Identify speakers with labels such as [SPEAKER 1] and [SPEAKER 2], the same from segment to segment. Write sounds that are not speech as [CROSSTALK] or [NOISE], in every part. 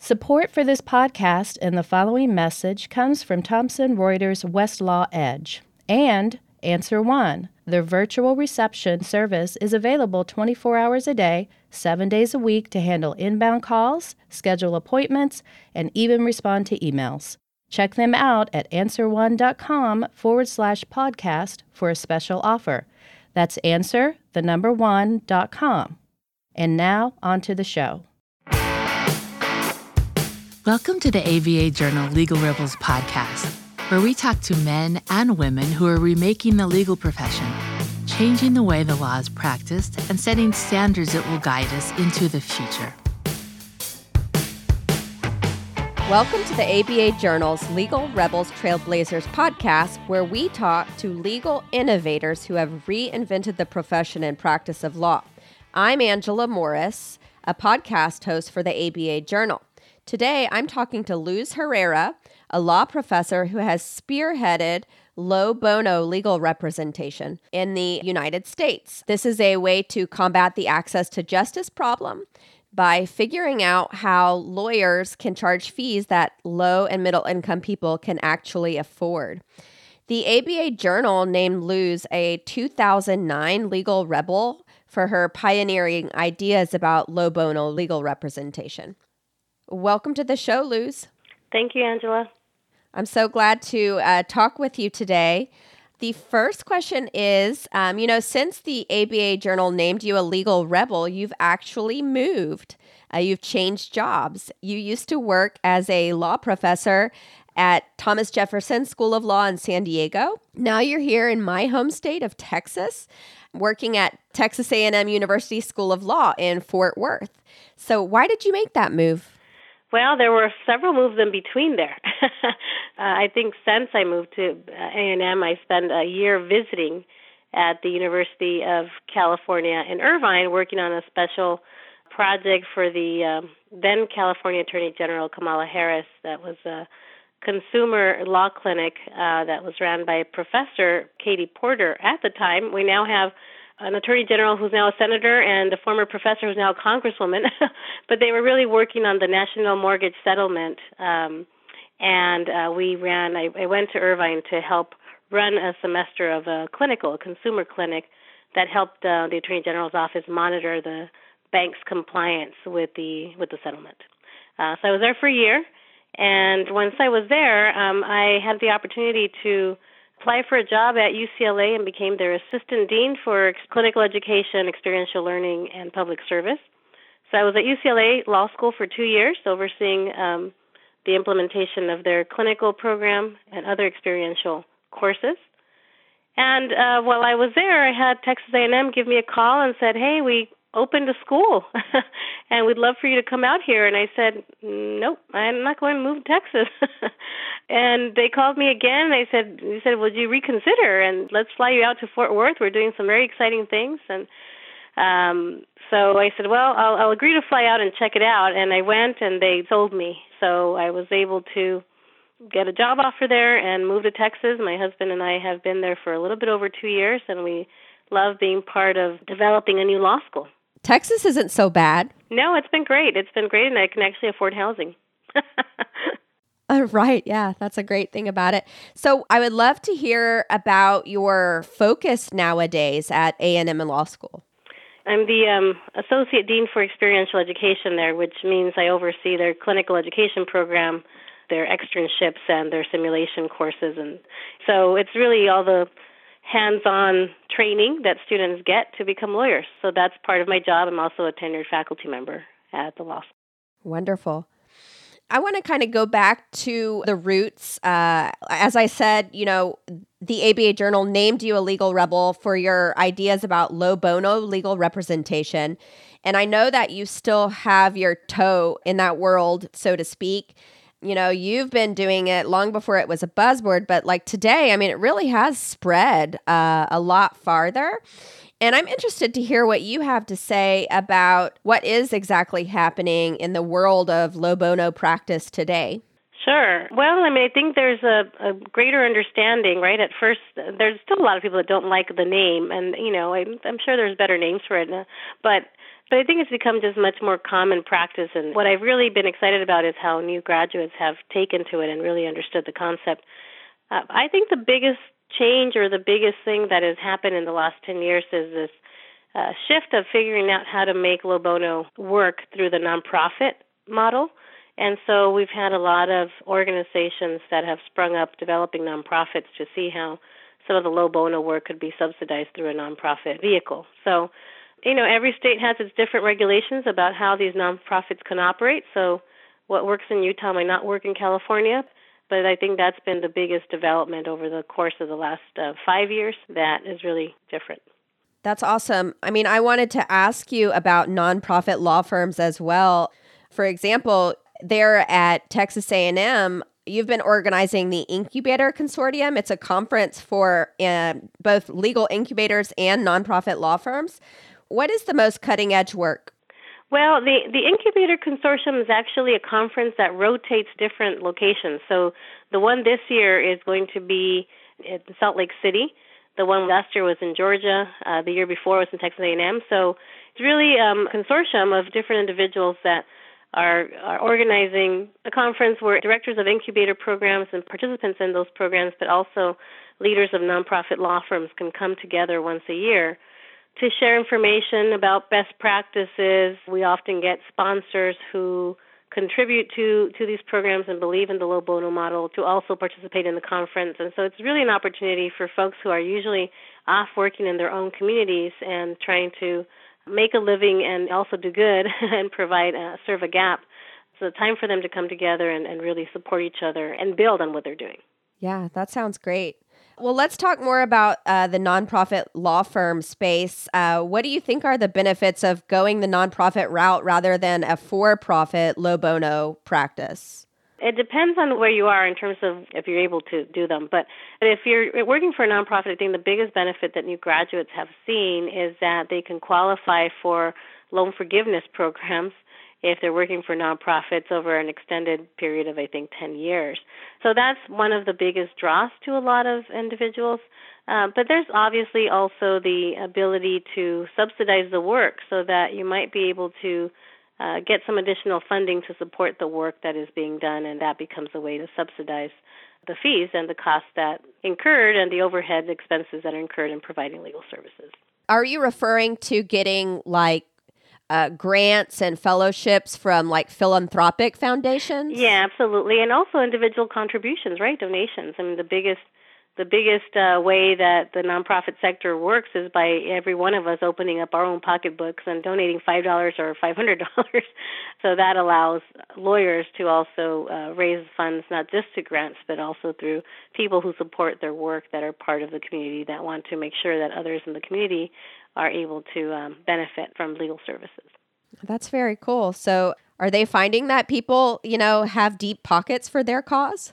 [SPEAKER 1] Support for this podcast and the following message comes from Thomson Reuters Westlaw Edge and Answer One. Their virtual reception service is available 24 hours a day, seven days a week to handle inbound calls, schedule appointments, and even respond to emails. Check them out at answerone.com forward slash podcast for a special offer. That's answer, the number one, dot com. And now, on to the show.
[SPEAKER 2] Welcome to the ABA Journal Legal Rebels podcast, where we talk to men and women who are remaking the legal profession, changing the way the law is practiced, and setting standards that will guide us into the future.
[SPEAKER 3] Welcome to the ABA Journal's Legal Rebels Trailblazers podcast, where we talk to legal innovators who have reinvented the profession and practice of law. I'm Angela Morris, a podcast host for the ABA Journal. Today, I'm talking to Luz Herrera, a law professor who has spearheaded low bono legal representation in the United States. This is a way to combat the access to justice problem by figuring out how lawyers can charge fees that low and middle income people can actually afford. The ABA Journal named Luz a 2009 legal rebel for her pioneering ideas about low bono legal representation. Welcome to the show, Luz.
[SPEAKER 4] Thank you, Angela.
[SPEAKER 3] I'm so glad to uh, talk with you today. The first question is um, you know, since the ABA Journal named you a legal rebel, you've actually moved. Uh, you've changed jobs. You used to work as a law professor at Thomas Jefferson School of Law in San Diego. Now you're here in my home state of Texas, working at Texas A&M University School of Law in Fort Worth. So why did you make that move?
[SPEAKER 4] Well, there were several moves in between there. [LAUGHS] uh, I think since I moved to A&M, I spent a year visiting at the University of California in Irvine, working on a special project for the um, then California Attorney General Kamala Harris. That was a consumer law clinic uh, that was run by Professor Katie Porter. At the time, we now have an attorney general who's now a senator and a former professor who's now a congresswoman. [LAUGHS] but they were really working on the national mortgage settlement. Um, and uh, we ran, I, I went to Irvine to help run a semester of a clinical, a consumer clinic that helped uh, the attorney general's office monitor the bank's compliance with the with the settlement. Uh, so I was there for a year, and once I was there, um, I had the opportunity to applied for a job at UCLA and became their assistant dean for clinical education, experiential learning, and public service. So I was at UCLA Law School for two years, overseeing um, the implementation of their clinical program and other experiential courses. And uh, while I was there, I had Texas A&M give me a call and said, "Hey, we opened a school. [LAUGHS] And we'd love for you to come out here. And i said nope i'm not going to move to texas. [LAUGHS] And they called me again. And they said they said would you reconsider and let's fly you out to fort worth? We're doing some very exciting things. And um so i said well i'll i'll agree to fly out and check it out. And i went and they sold me. So i was able to get a job offer there and move to texas. My husband and i have been there for a little bit over two years and we love being part of developing a new law school
[SPEAKER 3] Texas isn't so bad.
[SPEAKER 4] No, it's been great. It's been great, and I can actually afford housing. [LAUGHS]
[SPEAKER 3] uh, right. Yeah, that's a great thing about it. So I would love to hear about your focus nowadays at A&M Law School.
[SPEAKER 4] I'm the um, associate dean for experiential education there, which means I oversee their clinical education program, their externships, and their simulation courses. And so it's really all the hands-on training that students get to become lawyers. So that's part of my job. I'm also a tenured faculty member at the law school.
[SPEAKER 3] Wonderful. I want to kind of go back to the roots. Uh, as I said, you know, the ABA Journal named you a legal rebel for your ideas about low bono legal representation. And I know that you still have your toe in that world, so to speak you know, you've been doing it long before it was a buzzword, but like today, I mean, it really has spread uh, a lot farther. And I'm interested to hear what you have to say about what is exactly happening in the world of low bono practice today.
[SPEAKER 4] Sure. Well, I mean, I think there's a, a greater understanding, right? At first, there's still a lot of people that don't like the name, and you know, I, I'm sure there's better names for it, but But I think it's become just much more common practice. And what I've really been excited about is how new graduates have taken to it and really understood the concept. Uh, I think the biggest change or the biggest thing that has happened in the last 10 years is this uh, shift of figuring out how to make low bono work through the nonprofit model. And so we've had a lot of organizations that have sprung up developing nonprofits to see how some of the low bono work could be subsidized through a nonprofit vehicle. So, you know, every state has its different regulations about how these nonprofits can operate. So, what works in Utah might not work in California. But I think that's been the biggest development over the course of the last uh, five years that is really different.
[SPEAKER 3] That's awesome. I mean, I wanted to ask you about nonprofit law firms as well. For example, there at Texas A&M, you've been organizing the Incubator Consortium. It's a conference for uh, both legal incubators and nonprofit law firms. What is the most cutting edge work?
[SPEAKER 4] Well, the the Incubator Consortium is actually a conference that rotates different locations. So the one this year is going to be in Salt Lake City. The one last year was in Georgia. Uh, the year before was in Texas A&M. So it's really um, a consortium of different individuals that are, are organizing a conference where directors of incubator programs and participants in those programs, but also leaders of nonprofit law firms can come together once a year to share information about best practices. We often get sponsors who contribute to to these programs and believe in the low bono model to also participate in the conference. And so it's really an opportunity for folks who are usually off working in their own communities and trying to make a living and also do good [LAUGHS] and provide uh, serve a gap. So time for them to come together and, and really support each other and build on what they're doing.
[SPEAKER 3] Yeah, that sounds great. Well, let's talk more about uh, the nonprofit law firm space. Uh, what do you think are the benefits of going the nonprofit route rather than a for profit low bono practice?
[SPEAKER 4] It depends on where you are in terms of if you're able to do them. But if you're working for a nonprofit, I think the biggest benefit that new graduates have seen is that they can qualify for loan forgiveness programs if they're working for nonprofits over an extended period of, I think, 10 years. So that's one of the biggest draws to a lot of individuals. Uh, but there's obviously also the ability to subsidize the work so that you might be able to uh, get some additional funding to support the work that is being done, and that becomes a way to subsidize the fees and the costs that incurred and the overhead expenses that are incurred in providing legal services.
[SPEAKER 3] Are you referring to getting like uh, grants and fellowships from like philanthropic foundations?
[SPEAKER 4] Yeah, absolutely, and also individual contributions, right? Donations. I mean, the biggest the biggest uh, way that the nonprofit sector works is by every one of us opening up our own pocketbooks and donating five dollars or five hundred [LAUGHS] dollars. so that allows lawyers to also uh, raise funds not just to grants but also through people who support their work that are part of the community that want to make sure that others in the community are able to um, benefit from legal services.
[SPEAKER 3] That's very cool. So are they finding that people, you know, have deep pockets for their cause?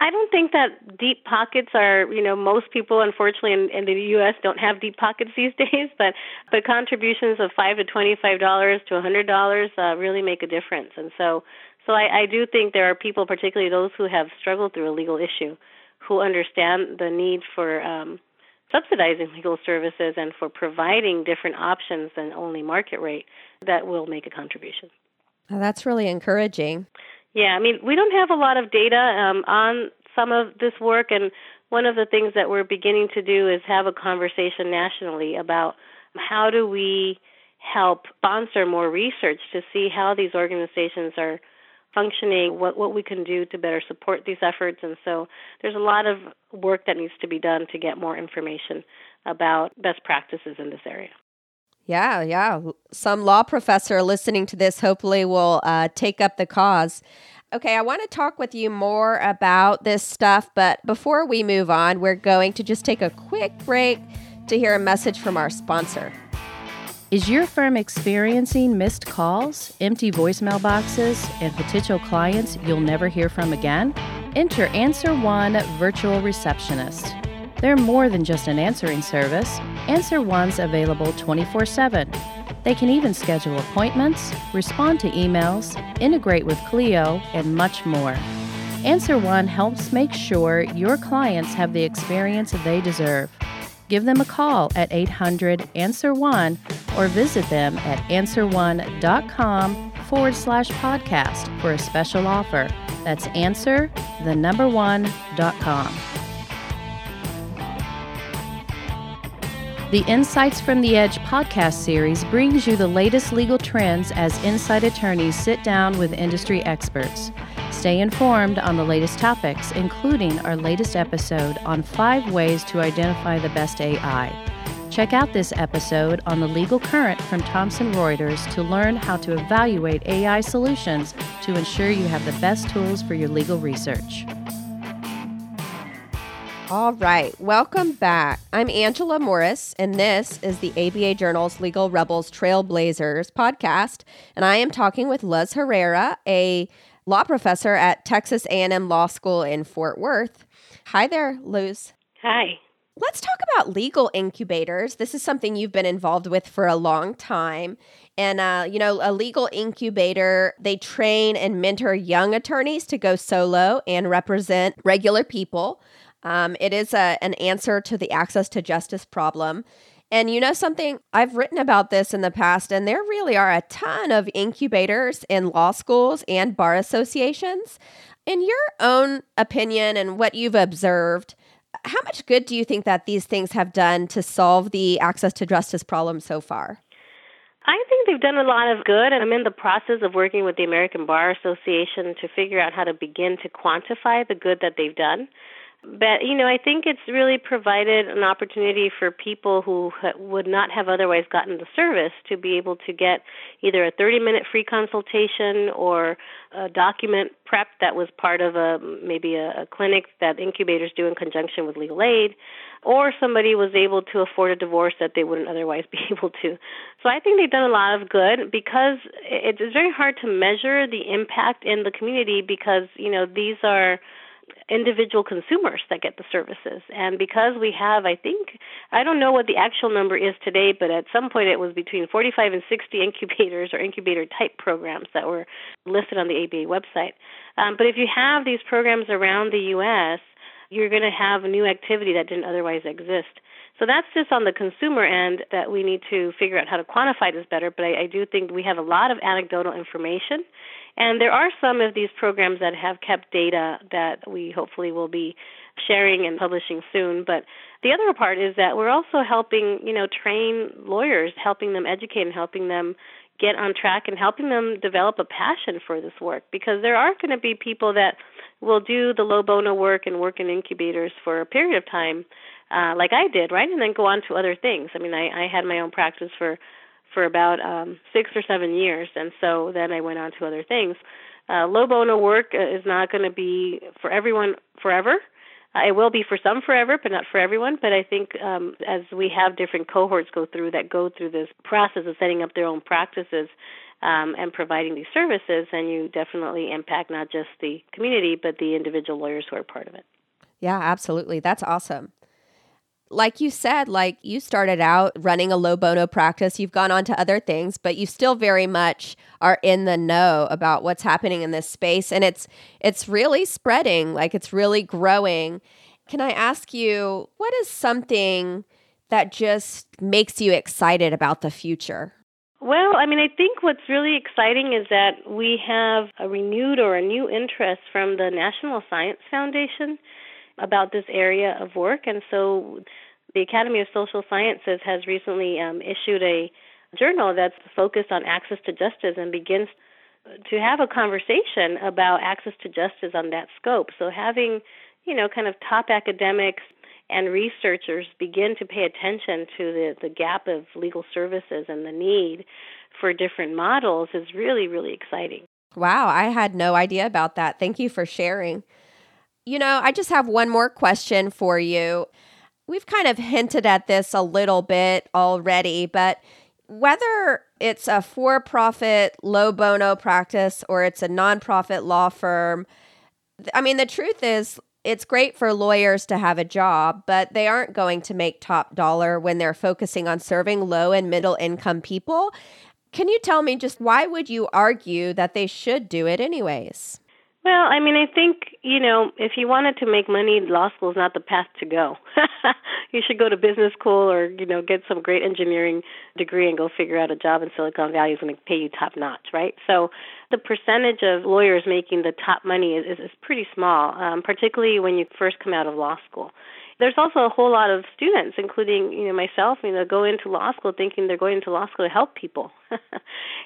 [SPEAKER 4] I don't think that deep pockets are, you know, most people unfortunately in, in the U.S. don't have deep pockets these [LAUGHS] days, but but contributions of five to twenty-five dollars to a hundred dollars uh, really make a difference, and so so I, I do think there are people, particularly those who have struggled through a legal issue, who understand the need for um, subsidizing legal services and for providing different options than only market rate that will make a contribution.
[SPEAKER 3] Oh, that's really encouraging.
[SPEAKER 4] Yeah, I mean, we don't have a lot of data um, on some of this work, and one of the things that we're beginning to do is have a conversation nationally about how do we help sponsor more research to see how these organizations are functioning, what what we can do to better support these efforts, and so there's a lot of work that needs to be done to get more information about best practices in this area.
[SPEAKER 3] Yeah, yeah. Some law professor listening to this hopefully will uh, take up the cause. Okay, I want to talk with you more about this stuff, but before we move on, we're going to just take a quick break to hear a message from our sponsor.
[SPEAKER 1] Is your firm experiencing missed calls, empty voicemail boxes, and potential clients you'll never hear from again? Enter Answer One Virtual Receptionist. They're more than just an answering service. Answer One's available 24 7. They can even schedule appointments, respond to emails, integrate with Clio, and much more. Answer One helps make sure your clients have the experience they deserve. Give them a call at 800 Answer One or visit them at answerone.com forward slash podcast for a special offer. That's answer the number one.com. The Insights from the Edge podcast series brings you the latest legal trends as inside attorneys sit down with industry experts. Stay informed on the latest topics, including our latest episode on five ways to identify the best AI. Check out this episode on the legal current from Thomson Reuters to learn how to evaluate AI solutions to ensure you have the best tools for your legal research.
[SPEAKER 3] All right, welcome back. I'm Angela Morris, and this is the ABA Journal's Legal Rebels Trailblazers podcast, and I am talking with Luz Herrera, a law professor at Texas A&M Law School in Fort Worth. Hi there, Luz.
[SPEAKER 4] Hi.
[SPEAKER 3] Let's talk about legal incubators. This is something you've been involved with for a long time. And, uh, you know, a legal incubator, they train and mentor young attorneys to go solo and represent regular people. Um, it is a, an answer to the access to justice problem. And you know something? I've written about this in the past, and there really are a ton of incubators in law schools and bar associations. In your own opinion and what you've observed, how much good do you think that these things have done to solve the access to justice problem so far?
[SPEAKER 4] I think they've done a lot of good, and I'm in the process of working with the American Bar Association to figure out how to begin to quantify the good that they've done. But you know, I think it's really provided an opportunity for people who would not have otherwise gotten the service to be able to get either a 30-minute free consultation or a document prep that was part of a maybe a, a clinic that incubators do in conjunction with legal aid, or somebody was able to afford a divorce that they wouldn't otherwise [LAUGHS] be able to. So I think they've done a lot of good because it's very hard to measure the impact in the community because you know these are individual consumers that get the services. And because we have, I think, I don't know what the actual number is today, but at some point it was between 45 and 60 incubators or incubator type programs that were listed on the ABA website. Um, but if you have these programs around the U.S., you're going to have new activity that didn't otherwise exist. So that's just on the consumer end that we need to figure out how to quantify this better. But I, I do think we have a lot of anecdotal information, and there are some of these programs that have kept data that we hopefully will be sharing and publishing soon. But the other part is that we're also helping, you know, train lawyers, helping them educate and helping them get on track and helping them develop a passion for this work because there are going to be people that will do the low bono work and work in incubators for a period of time uh like I did, right? And then go on to other things. I mean, I I had my own practice for for about um, six or seven years, and so then I went on to other things. Uh, low bono work uh, is not going to be for everyone forever. Uh, it will be for some forever, but not for everyone. But I think um, as we have different cohorts go through that go through this process of setting up their own practices um, and providing these services, then you definitely impact not just the community, but the individual lawyers who are part of it.
[SPEAKER 3] Yeah, absolutely. That's awesome like you said, like you started out running a low bono practice, you've gone on to other things, but you still very much are in the know about what's happening in this space and it's it's really spreading, like it's really growing. Can I ask you what is something that just makes you excited about the future?
[SPEAKER 4] Well, I mean, I think what's really exciting is that we have a renewed or a new interest from the National Science Foundation about this area of work. And so the Academy of Social Sciences has recently um, issued a journal that's focused on access to justice and begins to have a conversation about access to justice on that scope. So having, you know, kind of top academics and researchers begin to pay attention to the, the gap of legal services and the need for different models is really, really exciting.
[SPEAKER 3] Wow, I had no idea about that. Thank you for sharing. You know, I just have one more question for you. We've kind of hinted at this a little bit already, but whether it's a for profit, low bono practice or it's a nonprofit law firm, I mean, the truth is, it's great for lawyers to have a job, but they aren't going to make top dollar when they're focusing on serving low and middle income people. Can you tell me just why would you argue that they should do it anyways?
[SPEAKER 4] Well, I mean, I think, you know, if you wanted to make money, law school is not the path to go. [LAUGHS] [LAUGHS] you should go to business school or you know get some great engineering degree and go figure out a job in Silicon Valley is going to pay you top notch, right? So the percentage of lawyers making the top money is, is, is pretty small, um, particularly when you first come out of law school there's also a whole lot of students, including you know myself, you know, go into law school thinking they're going into law school to help people, [LAUGHS]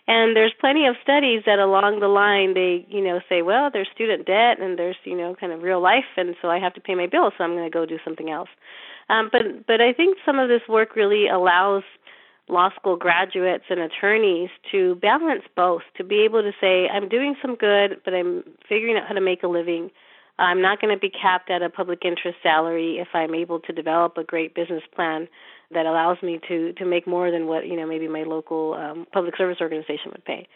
[SPEAKER 4] and there's plenty of studies that along the line they you know say, well, there's student debt and there's you know kind of real life, and so I have to pay my bills, so I'm going to go do something else. Um, but but I think some of this work really allows law school graduates and attorneys to balance both, to be able to say, I'm doing some good, but I'm figuring out how to make a living I'm not going to be capped at a public interest salary if I'm able to develop a great business plan that allows me to to make more than what you know maybe my local um, public service organization would pay.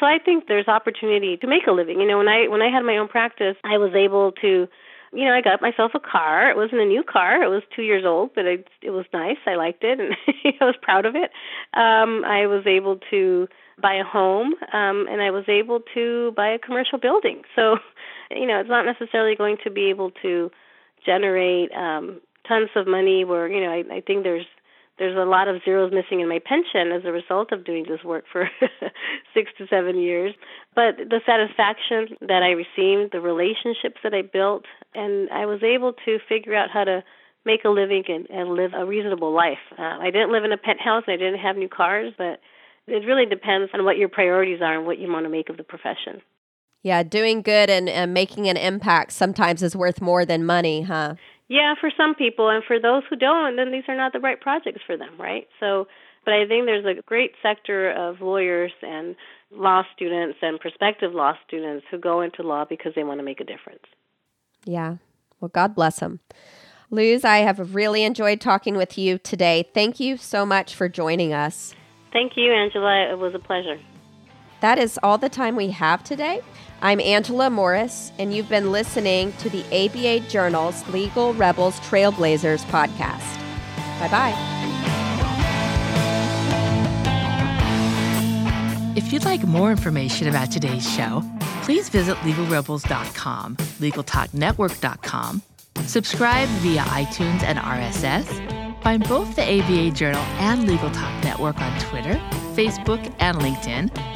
[SPEAKER 4] So I think there's opportunity to make a living. You know, when I when I had my own practice, I was able to you know, I got myself a car. It wasn't a new car. It was two years old, but it, it was nice. I liked it, and [LAUGHS] I was proud of it. Um, I was able to buy a home, um, and I was able to buy a commercial building. So [LAUGHS] you know, it's not necessarily going to be able to generate um, tons of money. Where you know, I, I think there's there's a lot of zeros missing in my pension as a result of doing this work for [LAUGHS] six to seven years. But the satisfaction that I received, the relationships that I built, and I was able to figure out how to make a living and, and live a reasonable life. Uh, I didn't live in a penthouse, I didn't have new cars, but it really depends on what your priorities are and what you want to make of the profession.
[SPEAKER 3] Yeah, doing good and, and making an impact sometimes is worth more than money, huh?
[SPEAKER 4] Yeah, for some people, and for those who don't, then these are not the right projects for them, right? So, but I think there's a great sector of lawyers and law students and prospective law students who go into law because they want to make a difference.
[SPEAKER 3] Yeah. Well, God bless them. Luz, I have really enjoyed talking with you today. Thank you so much for joining us.
[SPEAKER 4] Thank you, Angela. It was a pleasure.
[SPEAKER 3] That is all the time we have today. I'm Angela Morris, and you've been listening to the ABA Journal's Legal Rebels Trailblazers podcast. Bye bye.
[SPEAKER 2] If you'd like more information about today's show, please visit legalrebels.com, legaltalknetwork.com, subscribe via iTunes and RSS, find both the ABA Journal and Legal Talk Network on Twitter, Facebook, and LinkedIn